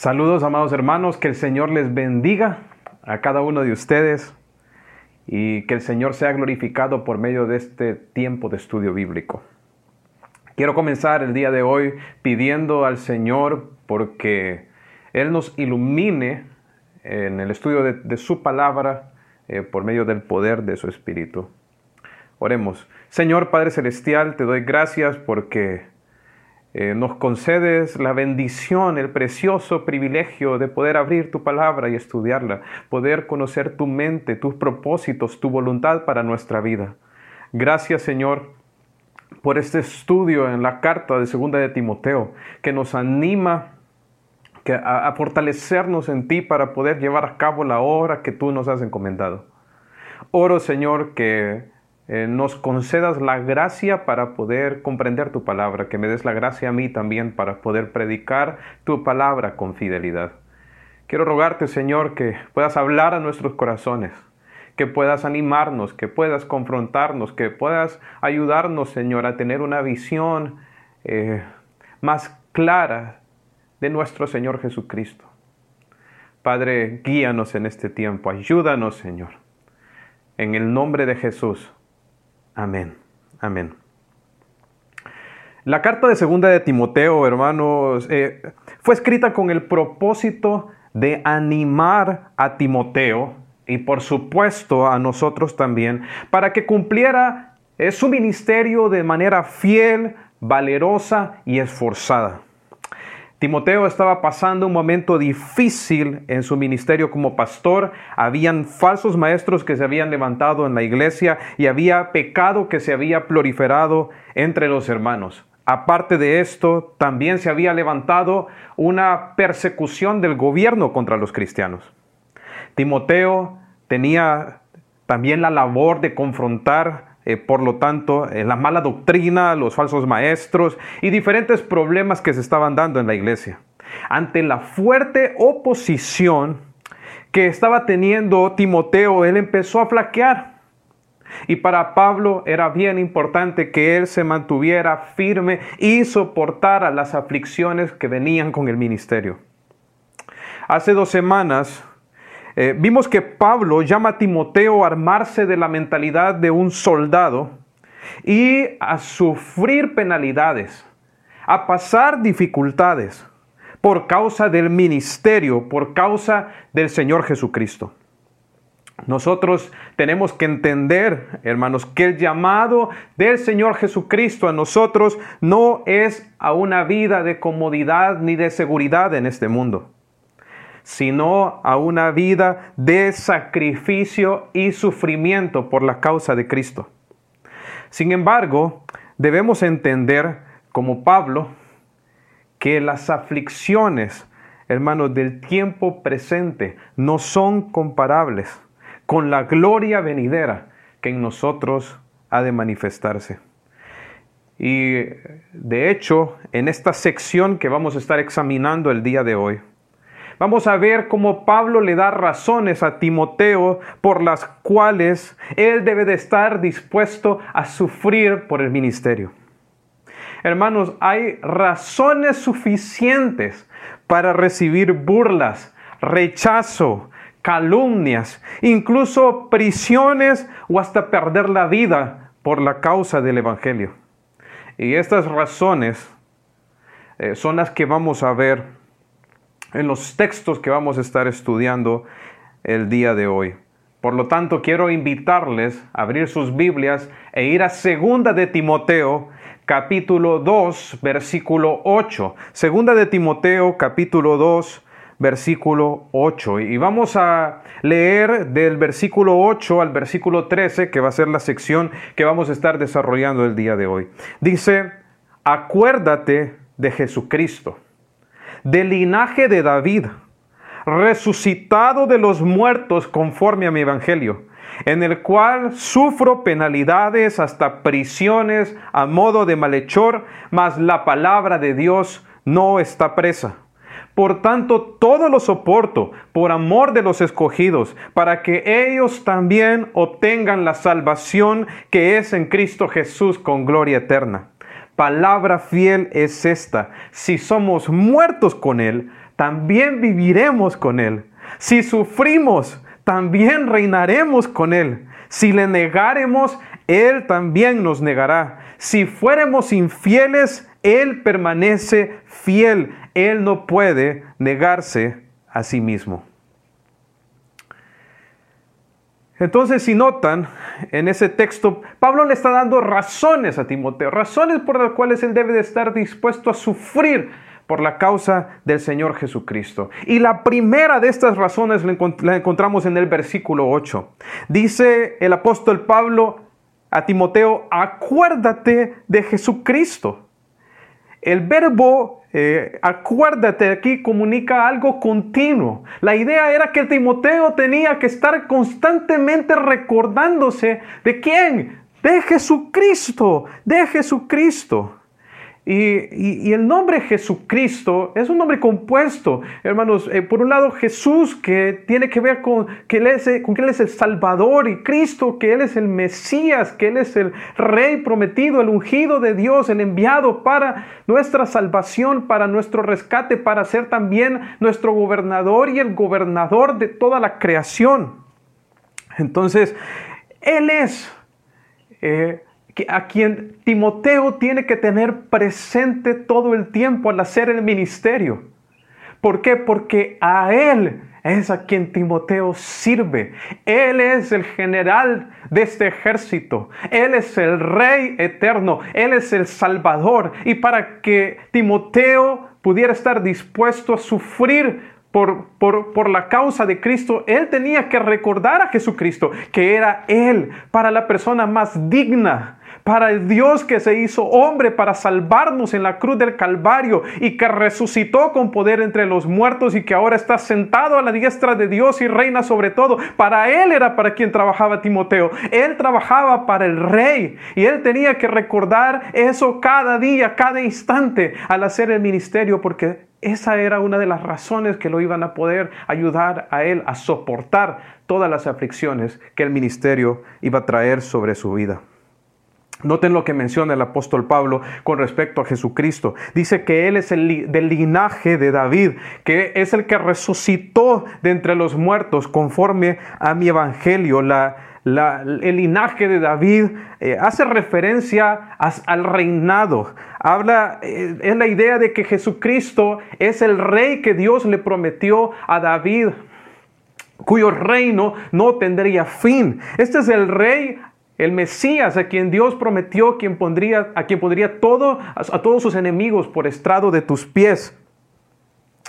Saludos, amados hermanos, que el Señor les bendiga a cada uno de ustedes y que el Señor sea glorificado por medio de este tiempo de estudio bíblico. Quiero comenzar el día de hoy pidiendo al Señor porque Él nos ilumine en el estudio de, su palabra eh, por medio del poder de su Espíritu. Oremos. Señor Padre Celestial, te doy gracias porque eh, nos concedes la bendición, el precioso privilegio de poder abrir tu palabra y estudiarla, poder conocer tu mente, tus propósitos, tu voluntad para nuestra vida. Gracias Señor por este estudio en la carta de segunda de Timoteo que nos anima a fortalecernos en ti para poder llevar a cabo la obra que tú nos has encomendado. Oro Señor que eh, nos concedas la gracia para poder comprender tu palabra, que me des la gracia a mí también para poder predicar tu palabra con fidelidad. Quiero rogarte, Señor, que puedas hablar a nuestros corazones, que puedas animarnos, que puedas confrontarnos, que puedas ayudarnos, Señor, a tener una visión eh, más clara de nuestro Señor Jesucristo. Padre, guíanos en este tiempo, ayúdanos, Señor. En el nombre de Jesús. Amén. Amén. La carta de segunda de Timoteo, hermanos, eh, fue escrita con el propósito de animar a Timoteo y por supuesto a nosotros también, para que cumpliera eh, su ministerio de manera fiel, valerosa y esforzada. Timoteo estaba pasando un momento difícil en su ministerio como pastor. Habían falsos maestros que se habían levantado en la iglesia y había pecado que se había proliferado entre los hermanos. Aparte de esto, también se había levantado una persecución del gobierno contra los cristianos. Timoteo tenía también la labor de confrontar eh, por lo tanto, eh, la mala doctrina, los falsos maestros y diferentes problemas que se estaban dando en la iglesia. Ante la fuerte oposición que estaba teniendo Timoteo, él empezó a flaquear. Y para Pablo era bien importante que él se mantuviera firme y soportara las aflicciones que venían con el ministerio. Hace dos semanas eh, vimos que Pablo llama a Timoteo a armarse de la mentalidad de un soldado y a sufrir penalidades, a pasar dificultades por causa del ministerio, por causa del Señor Jesucristo. Nosotros tenemos que entender, hermanos, que el llamado del Señor Jesucristo a nosotros no es a una vida de comodidad ni de seguridad en este mundo sino a una vida de sacrificio y sufrimiento por la causa de Cristo. Sin embargo, debemos entender, como Pablo, que las aflicciones, hermanos, del tiempo presente no son comparables con la gloria venidera que en nosotros ha de manifestarse. Y de hecho, en esta sección que vamos a estar examinando el día de hoy, Vamos a ver cómo Pablo le da razones a Timoteo por las cuales él debe de estar dispuesto a sufrir por el ministerio. Hermanos, hay razones suficientes para recibir burlas, rechazo, calumnias, incluso prisiones o hasta perder la vida por la causa del Evangelio. Y estas razones eh, son las que vamos a ver en los textos que vamos a estar estudiando el día de hoy. Por lo tanto, quiero invitarles a abrir sus Biblias e ir a Segunda de Timoteo, capítulo 2, versículo 8. Segunda de Timoteo, capítulo 2, versículo 8. Y vamos a leer del versículo 8 al versículo 13, que va a ser la sección que vamos a estar desarrollando el día de hoy. Dice, acuérdate de Jesucristo del linaje de David, resucitado de los muertos conforme a mi evangelio, en el cual sufro penalidades hasta prisiones a modo de malhechor, mas la palabra de Dios no está presa. Por tanto, todo lo soporto por amor de los escogidos, para que ellos también obtengan la salvación que es en Cristo Jesús con gloria eterna palabra fiel es esta. Si somos muertos con Él, también viviremos con Él. Si sufrimos, también reinaremos con Él. Si le negaremos, Él también nos negará. Si fuéramos infieles, Él permanece fiel. Él no puede negarse a sí mismo. Entonces, si notan en ese texto, Pablo le está dando razones a Timoteo, razones por las cuales él debe de estar dispuesto a sufrir por la causa del Señor Jesucristo. Y la primera de estas razones la encontramos en el versículo 8. Dice el apóstol Pablo a Timoteo, acuérdate de Jesucristo. El verbo eh, acuérdate, aquí comunica algo continuo. La idea era que Timoteo tenía que estar constantemente recordándose de quién, de Jesucristo, de Jesucristo. Y, el nombre Jesucristo es un nombre compuesto, hermanos. Eh, por un lado, Jesús, que tiene que ver con que, él es, el Salvador, y Cristo, que Él es el Mesías, que Él es el Rey prometido, el ungido de Dios, el enviado para nuestra salvación, para nuestro rescate, para ser también nuestro gobernador y el gobernador de toda la creación. Entonces, Él es... Eh, a quien Timoteo tiene que tener presente todo el tiempo al hacer el ministerio. ¿Por qué? Porque a él es a quien Timoteo sirve. Él es el general de este ejército. Él es el rey eterno. Él es el salvador. Y para que Timoteo pudiera estar dispuesto a sufrir por, por, por, la causa de Cristo, él tenía que recordar a Jesucristo, que era él para la persona más digna para el Dios que se hizo hombre para salvarnos en la cruz del Calvario y que resucitó con poder entre los muertos y que ahora está sentado a la diestra de Dios y reina sobre todo. Para él era para quien trabajaba Timoteo. Él trabajaba para el rey y él tenía que recordar eso cada día, cada instante al hacer el ministerio porque esa era una de las razones que lo iban a poder ayudar a él a soportar todas las aflicciones que el ministerio iba a traer sobre su vida. Noten lo que menciona el apóstol Pablo con respecto a Jesucristo. Dice que Él es el del linaje de David, que es el que resucitó de entre los muertos conforme a mi evangelio. el linaje de David eh, hace referencia al reinado. Habla, eh, es la idea de que Jesucristo es el rey que Dios le prometió a David cuyo reino no tendría fin. Este es el rey el Mesías a quien Dios prometió, quien pondría, a quien pondría todo, a, todos sus enemigos por estrado de tus pies.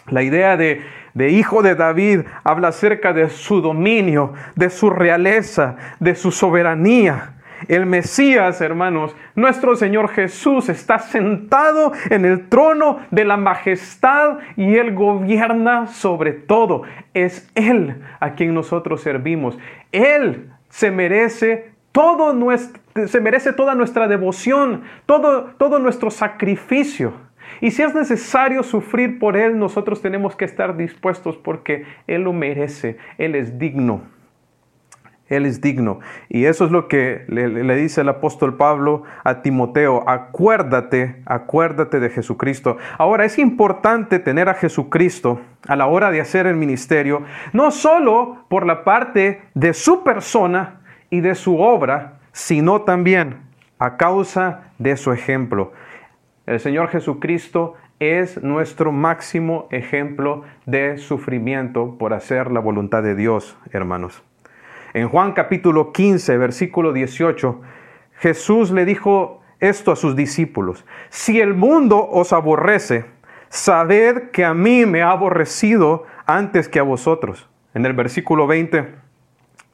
La idea de, de hijo de David habla acerca de su dominio, de su realeza, de su soberanía. El Mesías, hermanos, nuestro Señor Jesús está sentado en el trono de la majestad y Él gobierna sobre todo. Es Él a quien nosotros servimos. Él se merece todo nuestro, se merece toda nuestra devoción, todo, todo nuestro sacrificio. Y si es necesario sufrir por Él, nosotros tenemos que estar dispuestos porque Él lo merece, Él es digno. Él es digno. Y eso es lo que le, le, dice el apóstol Pablo a Timoteo. Acuérdate, acuérdate de Jesucristo. Ahora es importante tener a Jesucristo a la hora de hacer el ministerio, no solo por la parte de su persona, y de su obra, sino también a causa de su ejemplo. El Señor Jesucristo es nuestro máximo ejemplo de sufrimiento por hacer la voluntad de Dios, hermanos. En Juan capítulo 15, versículo 18, Jesús le dijo esto a sus discípulos, si el mundo os aborrece, sabed que a mí me ha aborrecido antes que a vosotros. En el versículo 20,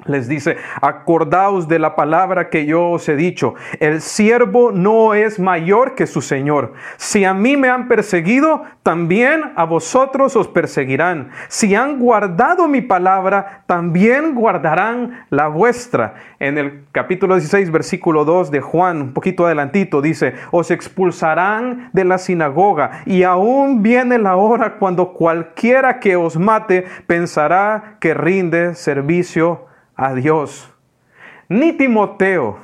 les dice, acordaos de la palabra que yo os he dicho, el siervo no es mayor que su Señor. Si a mí me han perseguido, también a vosotros os perseguirán. Si han guardado mi palabra, también guardarán la vuestra. En el capítulo 16, versículo 2 de Juan, un poquito adelantito, dice, os expulsarán de la sinagoga y aún viene la hora cuando cualquiera que os mate pensará que rinde servicio a Dios. Ni Timoteo,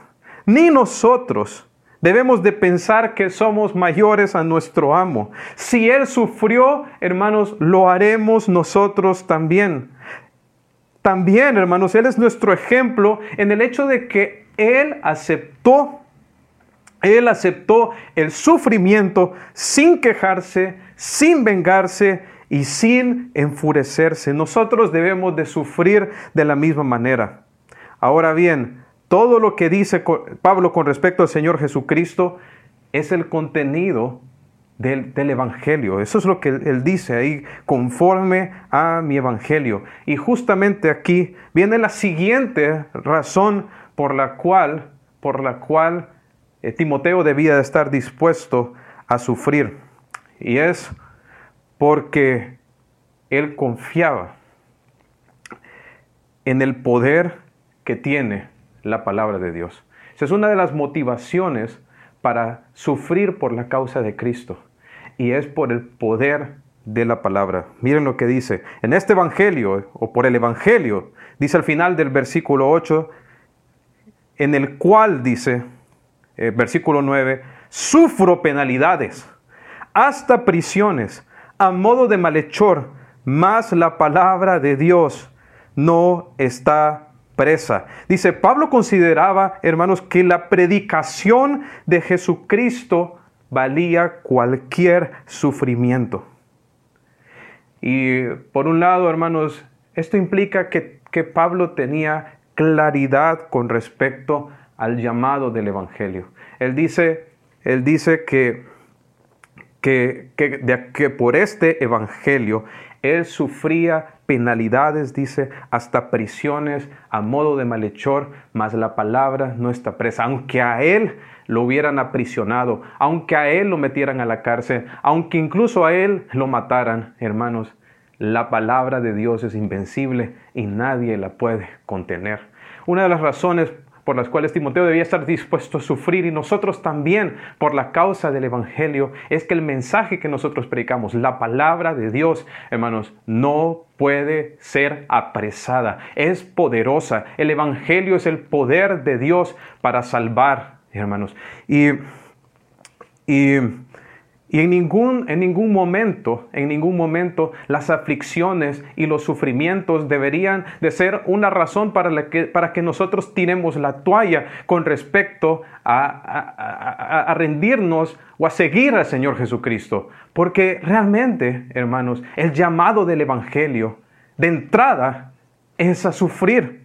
ni nosotros Debemos de pensar que somos mayores a nuestro amo. Si Él sufrió, hermanos, lo haremos nosotros también. También, hermanos, Él es nuestro ejemplo en el hecho de que Él aceptó, Él aceptó el sufrimiento sin quejarse, sin vengarse y sin enfurecerse. Nosotros debemos de sufrir de la misma manera. Ahora bien, todo lo que dice Pablo con respecto al Señor Jesucristo es el contenido del, Evangelio. Eso es lo que él, dice ahí, conforme a mi Evangelio. Y justamente aquí viene la siguiente razón por la cual, por la cual eh, Timoteo debía de estar dispuesto a sufrir. Y es porque él confiaba en el poder que tiene la palabra de Dios. Esa es una de las motivaciones para sufrir por la causa de Cristo. Y es por el poder de la palabra. Miren lo que dice. En este Evangelio, o por el Evangelio, dice al final del versículo 8, en el cual dice, eh, versículo 9, sufro penalidades, hasta prisiones, a modo de malhechor, mas la palabra de Dios no está presa. Dice, Pablo consideraba, hermanos, que la predicación de Jesucristo valía cualquier sufrimiento. Y por un lado, hermanos, esto implica que, que Pablo tenía claridad con respecto al llamado del Evangelio. Él dice, él dice que, que, que, de, que por este Evangelio él sufría penalidades, dice, hasta prisiones a modo de malhechor, mas la palabra no está presa. Aunque a él lo hubieran aprisionado, aunque a él lo metieran a la cárcel, aunque incluso a él lo mataran, hermanos, la palabra de Dios es invencible y nadie la puede contener. Una de las razones por las cuales Timoteo debía estar dispuesto a sufrir y nosotros también por la causa del Evangelio, es que el mensaje que nosotros predicamos, la palabra de Dios, hermanos, no puede ser apresada, es poderosa. El Evangelio es el poder de Dios para salvar, hermanos. Y, y y en ningún, en ningún momento, en ningún momento las aflicciones y los sufrimientos deberían de ser una razón para, que, para que nosotros tiremos la toalla con respecto a, a rendirnos o a seguir al Señor Jesucristo. Porque realmente, hermanos, el llamado del Evangelio de entrada es a sufrir.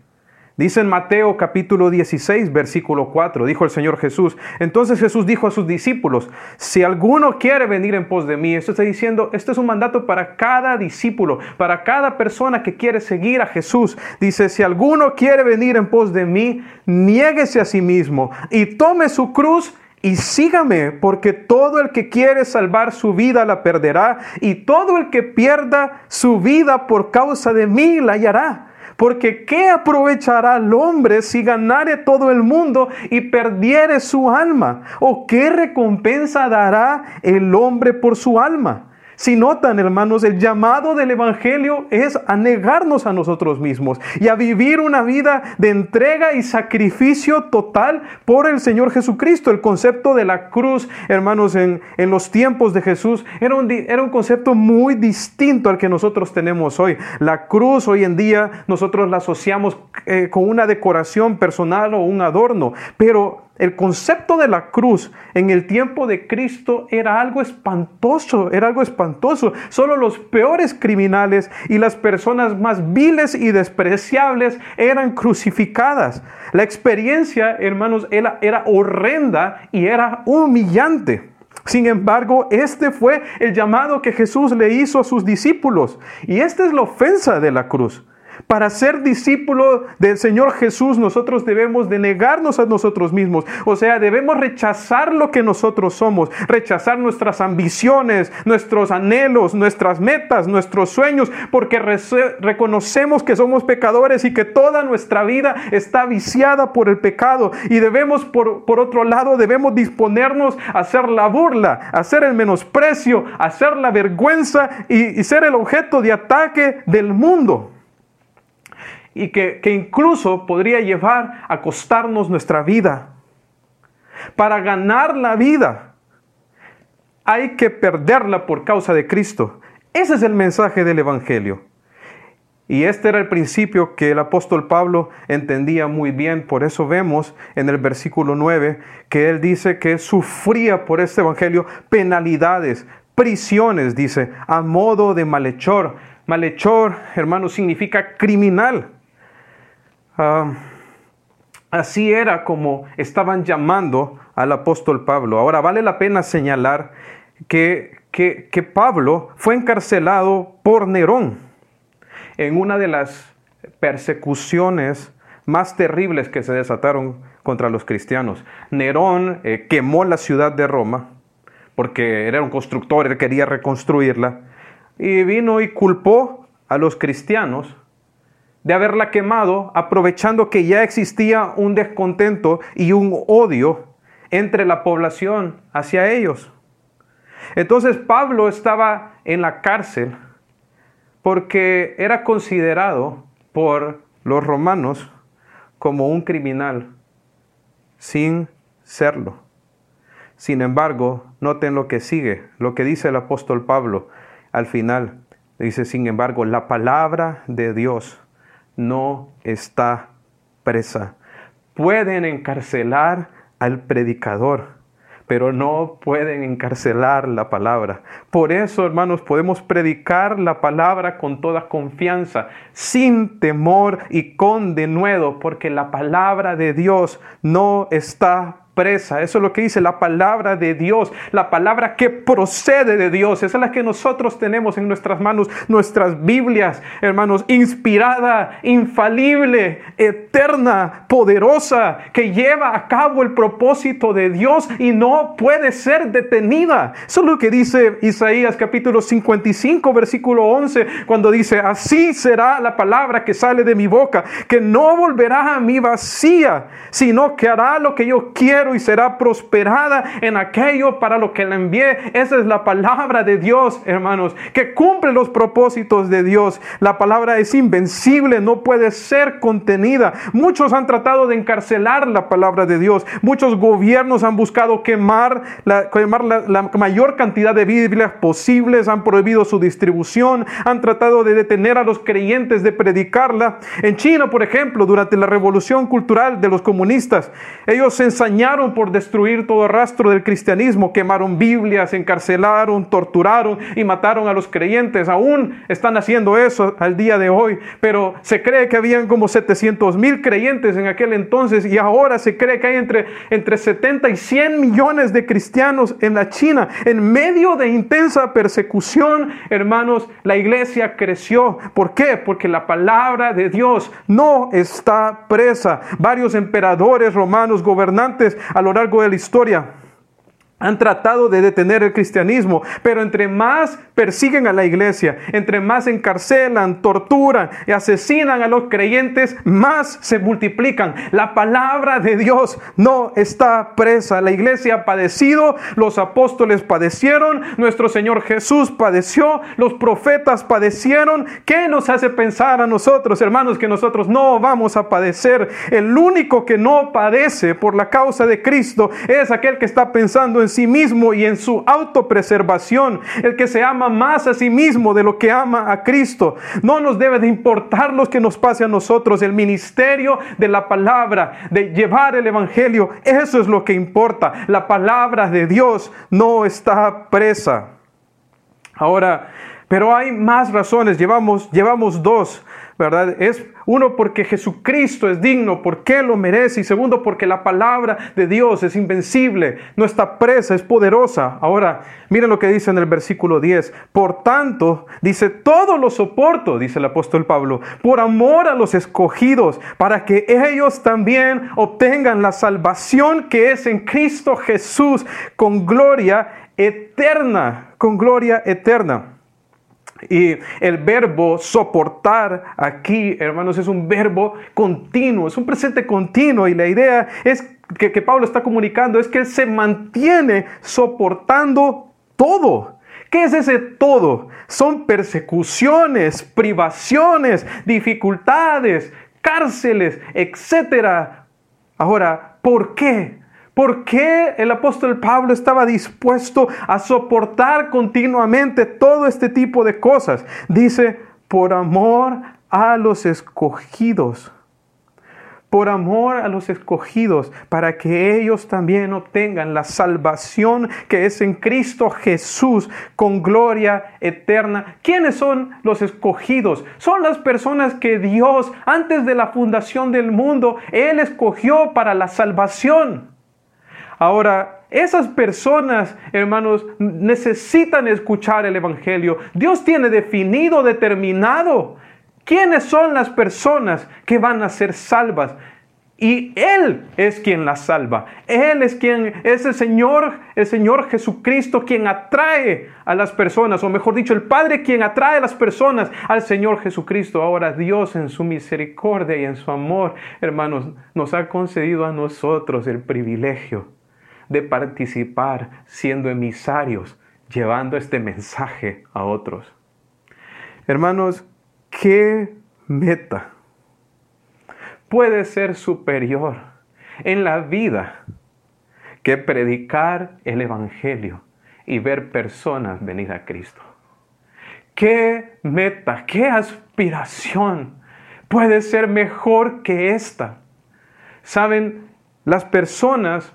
Dice en Mateo capítulo 16, versículo 4, dijo el Señor Jesús. Entonces Jesús dijo a sus discípulos, si alguno quiere venir en pos de mí, esto está diciendo, esto es un mandato para cada discípulo, para cada persona que quiere seguir a Jesús. Dice, si alguno quiere venir en pos de mí, niéguese a sí mismo y tome su cruz y sígame, porque todo el que quiere salvar su vida la perderá, y todo el que pierda su vida por causa de mí la hallará. Porque ¿qué aprovechará el hombre si ganare todo el mundo y perdiere su alma? ¿O qué recompensa dará el hombre por su alma? Si notan, hermanos, el llamado del Evangelio es a negarnos a nosotros mismos y a vivir una vida de entrega y sacrificio total por el Señor Jesucristo. El concepto de la cruz, hermanos, en, en los tiempos de Jesús era un, era un concepto muy distinto al que nosotros tenemos hoy. La cruz hoy en día nosotros la asociamos eh, con una decoración personal o un adorno, pero el concepto de la cruz en el tiempo de Cristo era algo espantoso, era algo espantoso. Solo los peores criminales y las personas más viles y despreciables eran crucificadas. La experiencia, hermanos, era, era horrenda y era humillante. Sin embargo, este fue el llamado que Jesús le hizo a sus discípulos. Y esta es la ofensa de la cruz. Para ser discípulo del Señor Jesús nosotros debemos de negarnos a nosotros mismos. O sea, debemos rechazar lo que nosotros somos, rechazar nuestras ambiciones, nuestros anhelos, nuestras metas, nuestros sueños, porque reconocemos que somos pecadores y que toda nuestra vida está viciada por el pecado. Y debemos, por, por otro lado, debemos disponernos a hacer la burla, a hacer el menosprecio, a hacer la vergüenza y, y ser el objeto de ataque del mundo y que, incluso podría llevar a costarnos nuestra vida. para ganar la vida. Hay que perderla por causa de Cristo. Ese es el mensaje del Evangelio. Y este era el principio que el apóstol Pablo entendía muy bien. Por eso vemos en el versículo 9 que él dice que sufría por este evangelio penalidades, prisiones, dice, a modo de malhechor. Malhechor, hermano, significa criminal. Ah, así era como estaban llamando al apóstol Pablo. Ahora vale la pena señalar que, que, Pablo fue encarcelado por Nerón en una de las persecuciones más terribles que se desataron contra los cristianos. Nerón eh, quemó la ciudad de Roma porque era un constructor, él quería reconstruirla, y vino y culpó a los cristianos de haberla quemado, aprovechando que ya existía un descontento y un odio entre la población hacia ellos. Entonces Pablo estaba en la cárcel porque era considerado por los romanos como un criminal sin serlo. Sin embargo, noten lo que sigue, lo que dice el apóstol Pablo al final. Dice, sin embargo, la palabra de Dios no está presa. Pueden encarcelar al predicador, pero no pueden encarcelar la palabra. Por eso, hermanos, podemos predicar la palabra con toda confianza, sin temor y con denuedo, porque la palabra de Dios no está eso es lo que dice la palabra de Dios, la palabra que procede de Dios. Esa es la que nosotros tenemos en nuestras manos, nuestras Biblias, hermanos, inspirada, infalible, eterna, poderosa, que lleva a cabo el propósito de Dios y no puede ser detenida. Eso es lo que dice Isaías capítulo 55, versículo 11, cuando dice, así será la palabra que sale de mi boca, que no volverá a mí vacía, sino que hará lo que yo quiero y será prosperada en aquello para lo que la envié. Esa es la palabra de Dios, hermanos, que cumple los propósitos de Dios. La palabra es invencible, no puede ser contenida. Muchos han tratado de encarcelar la palabra de Dios. Muchos gobiernos han buscado quemar la, quemar la mayor cantidad de Biblias posibles, han prohibido su distribución, han tratado de detener a los creyentes de predicarla. En China, por ejemplo, durante la revolución cultural de los comunistas, ellos se por destruir todo rastro del cristianismo, quemaron Biblias, encarcelaron, torturaron y mataron a los creyentes. Aún están haciendo eso al día de hoy, pero se cree que habían como 700 mil creyentes en aquel entonces y ahora se cree que hay entre, entre 70 y 100 millones de cristianos en la China. En medio de intensa persecución, hermanos, la iglesia creció. ¿Por qué? Porque la palabra de Dios no está presa. Varios emperadores romanos, gobernantes, a lo largo de la historia han tratado de detener el cristianismo, pero entre más persiguen a la iglesia, entre más encarcelan, torturan y asesinan a los creyentes, más se multiplican. La palabra de Dios no está presa. La iglesia ha padecido, los apóstoles padecieron, nuestro Señor Jesús padeció, los profetas padecieron. ¿Qué nos hace pensar a nosotros, hermanos, que nosotros no vamos a padecer? El único que no padece por la causa de Cristo es aquel que está pensando en sí mismo y en su autopreservación, el que se ama más a sí mismo de lo que ama a Cristo. No nos debe de importar lo que nos pase a nosotros, el ministerio de la palabra, de llevar el Evangelio, eso es lo que importa. La palabra de Dios no está presa. Ahora, pero hay más razones, llevamos, llevamos dos ¿verdad? Es uno porque Jesucristo es digno, porque lo merece, y segundo porque la palabra de Dios es invencible, no está presa, es poderosa. Ahora, miren lo que dice en el versículo 10. Por tanto, dice, todo lo soporto, dice el apóstol Pablo, por amor a los escogidos, para que ellos también obtengan la salvación que es en Cristo Jesús con gloria eterna, con gloria eterna. Y el verbo soportar aquí, hermanos, es un verbo continuo, es un presente continuo. Y la idea es que, que Pablo está comunicando es que él se mantiene soportando todo. ¿Qué es ese todo? Son persecuciones, privaciones, dificultades, cárceles, etc. Ahora, ¿por qué? ¿Por qué el apóstol Pablo estaba dispuesto a soportar continuamente todo este tipo de cosas? Dice, por amor a los escogidos por amor a los escogidos, para que ellos también obtengan la salvación que es en Cristo Jesús con gloria eterna. ¿Quiénes son los escogidos? Son las personas que Dios, antes de la fundación del mundo, Él escogió para la salvación. Ahora, esas personas, hermanos, necesitan escuchar el Evangelio. Dios tiene definido, determinado ¿Quiénes son las personas que van a ser salvas? Y Él es quien las salva. Él es quien es el Señor, el Señor Jesucristo quien atrae a las personas, o mejor dicho, el Padre quien atrae a las personas al Señor Jesucristo. Ahora Dios en su misericordia y en su amor, hermanos, nos ha concedido a nosotros el privilegio de participar siendo emisarios, llevando este mensaje a otros. Hermanos, ¿Qué meta puede ser superior en la vida que predicar el Evangelio y ver personas venir a Cristo? ¿Qué meta, qué aspiración puede ser mejor que esta? Saben, las personas,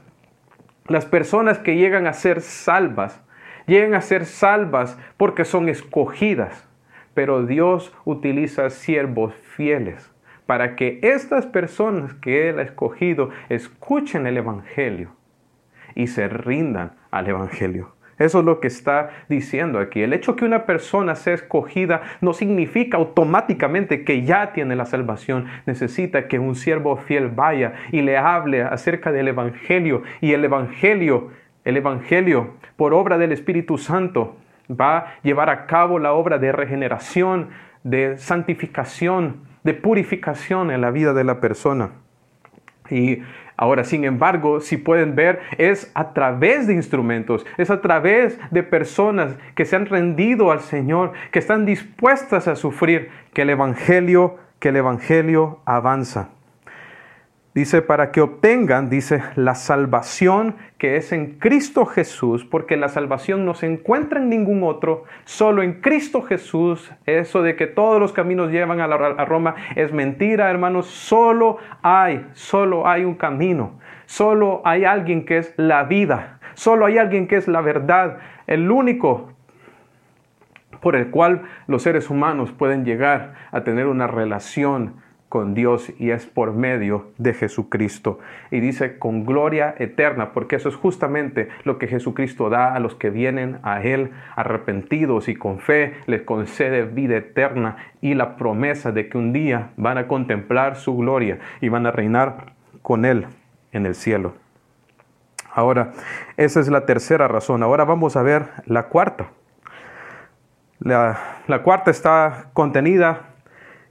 las personas que llegan a ser salvas, llegan a ser salvas porque son escogidas pero Dios utiliza siervos fieles para que estas personas que Él ha escogido escuchen el Evangelio y se rindan al Evangelio. Eso es lo que está diciendo aquí. El hecho que una persona sea escogida no significa automáticamente que ya tiene la salvación. Necesita que un siervo fiel vaya y le hable acerca del Evangelio. Y el Evangelio, el Evangelio, por obra del Espíritu Santo, va a llevar a cabo la obra de regeneración, de santificación, de purificación en la vida de la persona. Y ahora, sin embargo, si pueden ver, es a través de instrumentos, es a través de personas que se han rendido al Señor, que están dispuestas a sufrir, que el Evangelio, que el Evangelio avanza. Dice, para que obtengan, dice, la salvación que es en Cristo Jesús, porque la salvación no se encuentra en ningún otro, solo en Cristo Jesús. Eso de que todos los caminos llevan a, Roma es mentira, hermanos. Solo hay, solo hay un camino. Solo hay alguien que es la vida. Solo hay alguien que es la verdad. El único por el cual los seres humanos pueden llegar a tener una relación con Dios y es por medio de Jesucristo. Y dice con gloria eterna, porque eso es justamente lo que Jesucristo da a los que vienen a Él arrepentidos y con fe, les concede vida eterna y la promesa de que un día van a contemplar su gloria y van a reinar con Él en el cielo. Ahora, esa es la tercera razón. Ahora vamos a ver la cuarta. La, la cuarta está contenida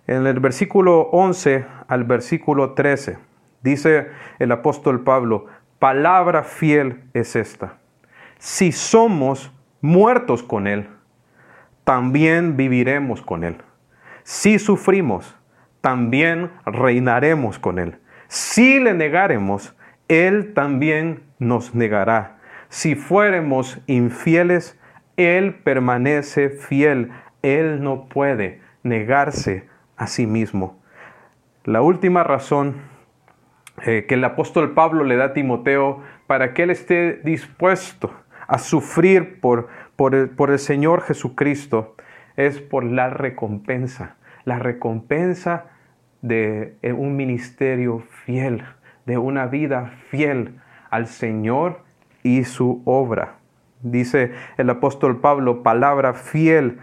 en el versículo 11 al versículo 13 dice el apóstol Pablo, palabra fiel es esta. Si somos muertos con Él, también viviremos con Él. Si sufrimos, también reinaremos con Él. Si le negaremos, Él también nos negará. Si fuéramos infieles, Él permanece fiel. Él no puede negarse a sí mismo. La última razón eh, que el apóstol Pablo le da a Timoteo para que él esté dispuesto a sufrir por, por, el, Señor Jesucristo es por la recompensa, la recompensa de eh, un ministerio fiel, de una vida fiel al Señor y su obra. Dice el apóstol Pablo, palabra fiel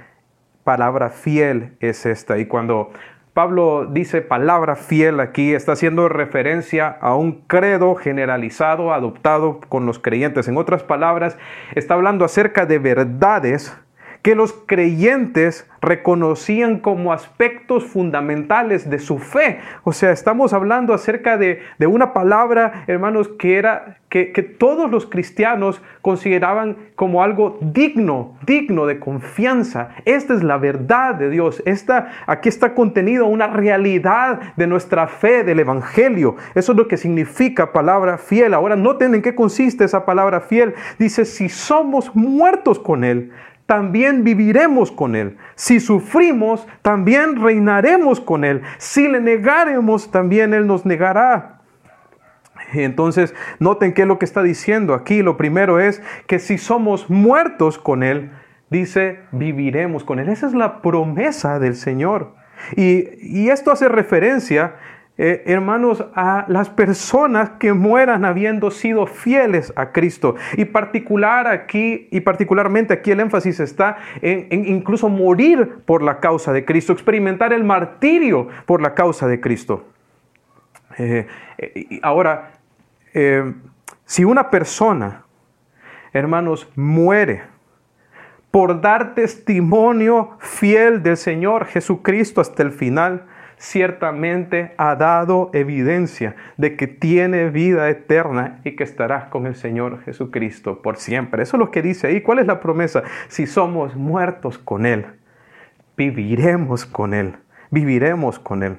palabra fiel es esta. Y cuando Pablo dice palabra fiel aquí, está haciendo referencia a un credo generalizado adoptado con los creyentes. En otras palabras, está hablando acerca de verdades que los creyentes reconocían como aspectos fundamentales de su fe. O sea, estamos hablando acerca de, una palabra, hermanos, que era que, todos los cristianos consideraban como algo digno, digno de confianza. Esta es la verdad de Dios. Esta, aquí está contenido una realidad de nuestra fe, del Evangelio. Eso es lo que significa palabra fiel. Ahora noten en qué consiste esa palabra fiel. Dice, si somos muertos con Él, también viviremos con Él. Si sufrimos, también reinaremos con Él. Si le negaremos, también Él nos negará. Entonces, noten qué es lo que está diciendo aquí. Lo primero es que si somos muertos con Él, dice, viviremos con Él. Esa es la promesa del Señor. Y, y esto hace referencia eh, hermanos, a las personas que mueran habiendo sido fieles a Cristo. Y particular aquí, y particularmente aquí el énfasis está en, incluso morir por la causa de Cristo, experimentar el martirio por la causa de Cristo. Eh, ahora, eh, si una persona, hermanos, muere por dar testimonio fiel del Señor Jesucristo hasta el final, ciertamente ha dado evidencia de que tiene vida eterna y que estarás con el Señor Jesucristo por siempre. Eso es lo que dice ahí. ¿Cuál es la promesa? Si somos muertos con Él, viviremos con Él, viviremos con Él.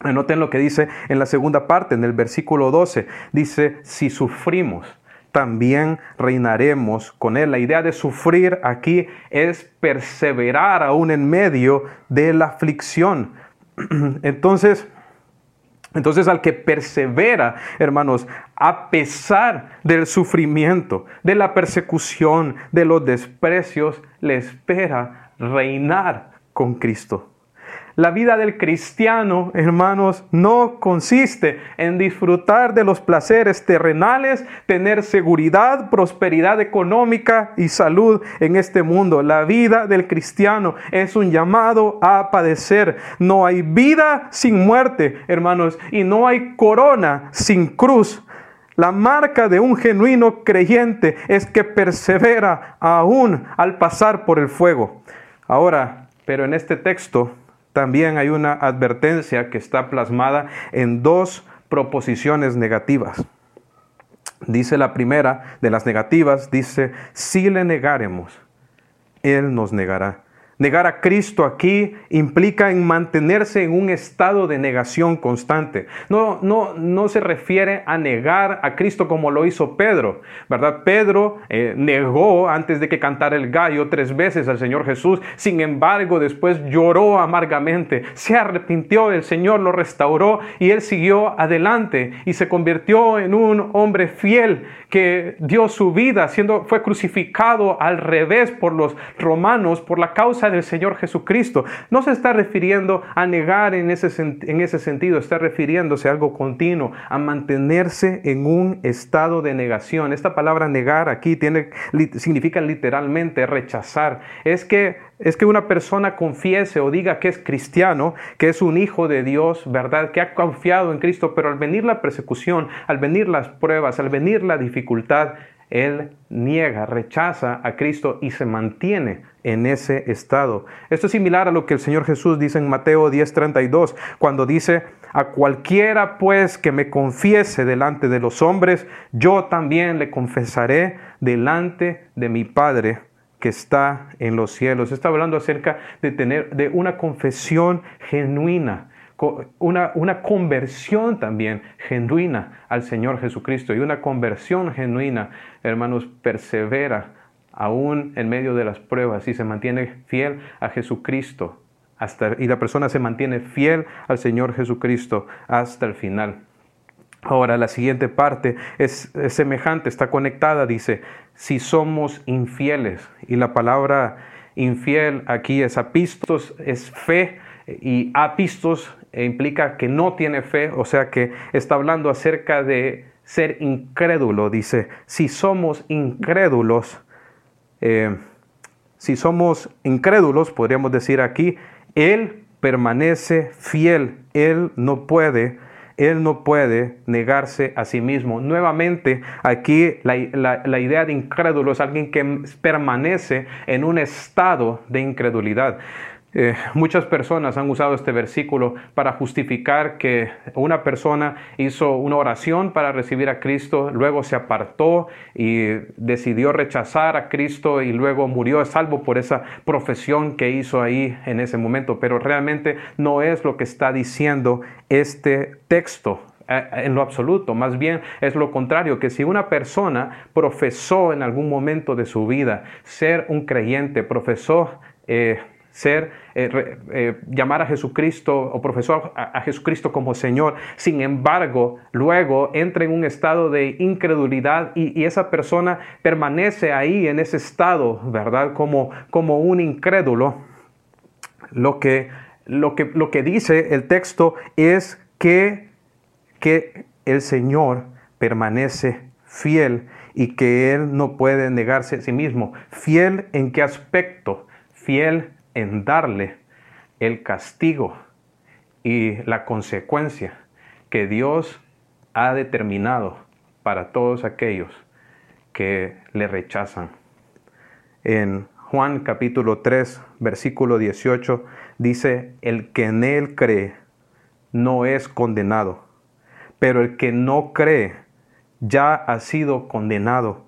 Anoten lo que dice en la segunda parte, en el versículo 12. Dice, si sufrimos, también reinaremos con Él. La idea de sufrir aquí es perseverar aún en medio de la aflicción. Entonces, entonces al que persevera, hermanos, a pesar del sufrimiento, de la persecución, de los desprecios, le espera reinar con Cristo. La vida del cristiano, hermanos, no consiste en disfrutar de los placeres terrenales, tener seguridad, prosperidad económica y salud en este mundo. La vida del cristiano es un llamado a padecer. No hay vida sin muerte, hermanos, y no hay corona sin cruz. La marca de un genuino creyente es que persevera aún al pasar por el fuego. Ahora, pero en este texto también hay una advertencia que está plasmada en dos proposiciones negativas. Dice la primera de las negativas, dice, si le negaremos, Él nos negará. Negar a Cristo aquí implica en mantenerse en un estado de negación constante. No, no, no se refiere a negar a Cristo como lo hizo Pedro, ¿verdad? Pedro eh, negó antes de que cantara el gallo tres veces al Señor Jesús. Sin embargo, después lloró amargamente, se arrepintió, el Señor lo restauró y él siguió adelante y se convirtió en un hombre fiel que dio su vida, siendo, fue crucificado al revés por los romanos por la causa del Señor Jesucristo. No se está refiriendo a negar en ese, en ese sentido, está refiriéndose a algo continuo, a mantenerse en un estado de negación. Esta palabra negar aquí tiene, significa literalmente rechazar. Es que es que una persona confiese o diga que es cristiano, que es un hijo de Dios, ¿verdad? Que ha confiado en Cristo, pero al venir la persecución, al venir las pruebas, al venir la dificultad, él niega, rechaza a Cristo y se mantiene en ese estado. Esto es similar a lo que el Señor Jesús dice en Mateo 10:32, cuando dice, a cualquiera pues que me confiese delante de los hombres, yo también le confesaré delante de mi Padre que está en los cielos. Está hablando acerca de tener de una confesión genuina una, una conversión también genuina al Señor Jesucristo. Y una conversión genuina, hermanos, persevera aún en medio de las pruebas y se mantiene fiel a Jesucristo. Hasta, y la persona se mantiene fiel al Señor Jesucristo hasta el final. Ahora, la siguiente parte es, es, semejante, está conectada, dice, si somos infieles. Y la palabra infiel aquí es apistos, es fe, y apistos implica que no tiene fe, o sea que está hablando acerca de ser incrédulo. Dice, si somos incrédulos, eh, si somos incrédulos, podríamos decir aquí, Él permanece fiel, Él no puede Él no puede negarse a sí mismo. Nuevamente, aquí la, idea de incrédulo es alguien que permanece en un estado de incredulidad. Eh, muchas personas han usado este versículo para justificar que una persona hizo una oración para recibir a Cristo, luego se apartó y decidió rechazar a Cristo y luego murió salvo por esa profesión que hizo ahí en ese momento. Pero realmente no es lo que está diciendo este texto eh, en lo absoluto, más bien es lo contrario, que si una persona profesó en algún momento de su vida ser un creyente, profesó eh, ser, eh, eh, llamar a Jesucristo o profesor a, Jesucristo como Señor. Sin embargo, luego entra en un estado de incredulidad y, esa persona permanece ahí en ese estado, ¿verdad? Como, como un incrédulo. Lo que, lo, que, lo que dice el texto es que, que el Señor permanece fiel y que Él no puede negarse a sí mismo. ¿Fiel en qué aspecto? Fiel en darle el castigo y la consecuencia que Dios ha determinado para todos aquellos que le rechazan. En Juan capítulo 3, versículo 18 dice, el que en él cree no es condenado, pero el que no cree ya ha sido condenado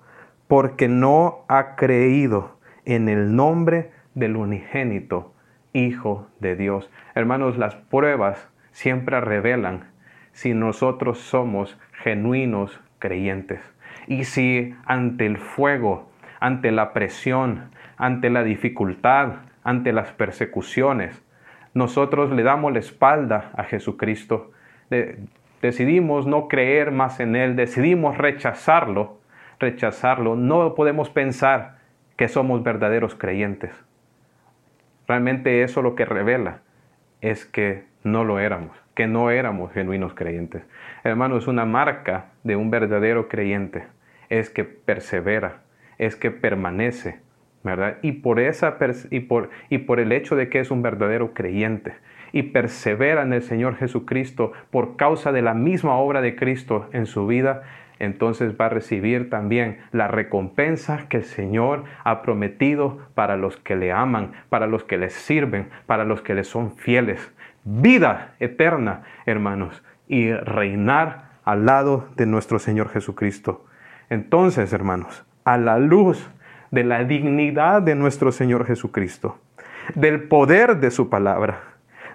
porque no ha creído en el nombre del unigénito Hijo de Dios. Hermanos, las pruebas siempre revelan si nosotros somos genuinos creyentes. Y si ante el fuego, ante la presión, ante la dificultad, ante las persecuciones, nosotros le damos la espalda a Jesucristo, decidimos no creer más en Él, decidimos rechazarlo, rechazarlo, no podemos pensar que somos verdaderos creyentes. Realmente eso lo que revela es que no lo éramos, que no éramos genuinos creyentes. Hermano, es una marca de un verdadero creyente, es que persevera, es que permanece, ¿verdad? Y por, esa, y por, y por el hecho de que es un verdadero creyente y persevera en el Señor Jesucristo por causa de la misma obra de Cristo en su vida, entonces va a recibir también la recompensa que el Señor ha prometido para los que le aman, para los que le sirven, para los que le son fieles. Vida eterna, hermanos, y reinar al lado de nuestro Señor Jesucristo. Entonces, hermanos, a la luz de la dignidad de nuestro Señor Jesucristo, del poder de su palabra,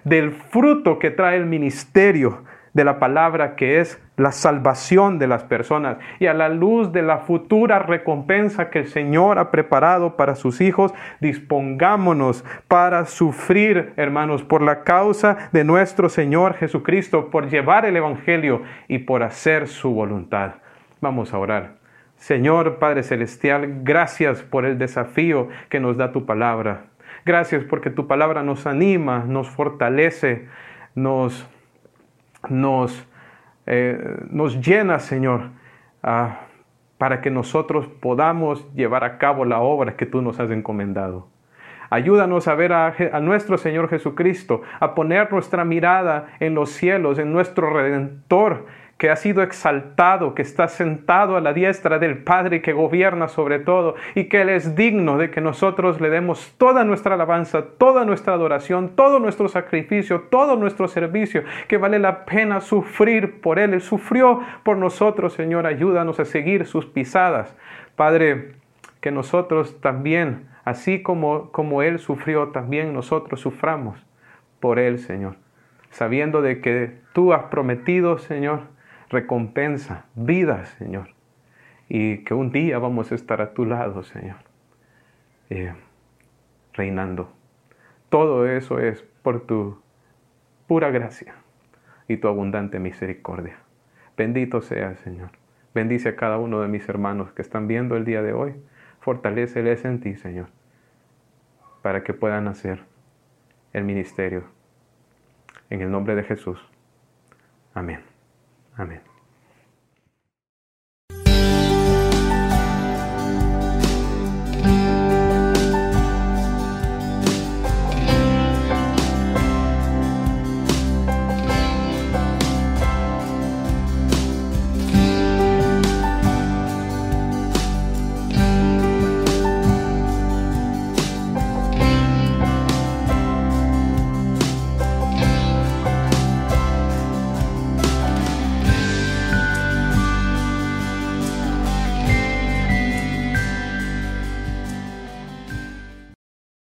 del fruto que trae el ministerio de la palabra que es la salvación de las personas y a la luz de la futura recompensa que el Señor ha preparado para sus hijos, dispongámonos para sufrir, hermanos, por la causa de nuestro Señor Jesucristo, por llevar el Evangelio y por hacer su voluntad. Vamos a orar. Señor Padre Celestial, gracias por el desafío que nos da tu palabra. Gracias porque tu palabra nos anima, nos fortalece, nos nos, eh, nos llena, Señor, ah, para que nosotros podamos llevar a cabo la obra que tú nos has encomendado. Ayúdanos a ver a, a, nuestro Señor Jesucristo, a poner nuestra mirada en los cielos, en nuestro Redentor, que ha sido exaltado, que está sentado a la diestra del Padre que gobierna sobre todo y que Él es digno de que nosotros le demos toda nuestra alabanza, toda nuestra adoración, todo nuestro sacrificio, todo nuestro servicio, que vale la pena sufrir por Él. Él sufrió por nosotros, Señor, ayúdanos a seguir sus pisadas. Padre, que nosotros también, así como, como Él sufrió, también nosotros suframos por Él, Señor, sabiendo de que tú has prometido, Señor, recompensa, vida, Señor. Y que un día vamos a estar a tu lado, Señor, eh, reinando. Todo eso es por tu pura gracia y tu abundante misericordia. Bendito sea, Señor. Bendice a cada uno de mis hermanos que están viendo el día de hoy. Fortaleceles en ti, Señor, para que puedan hacer el ministerio. En el nombre de Jesús. Amén. Amén.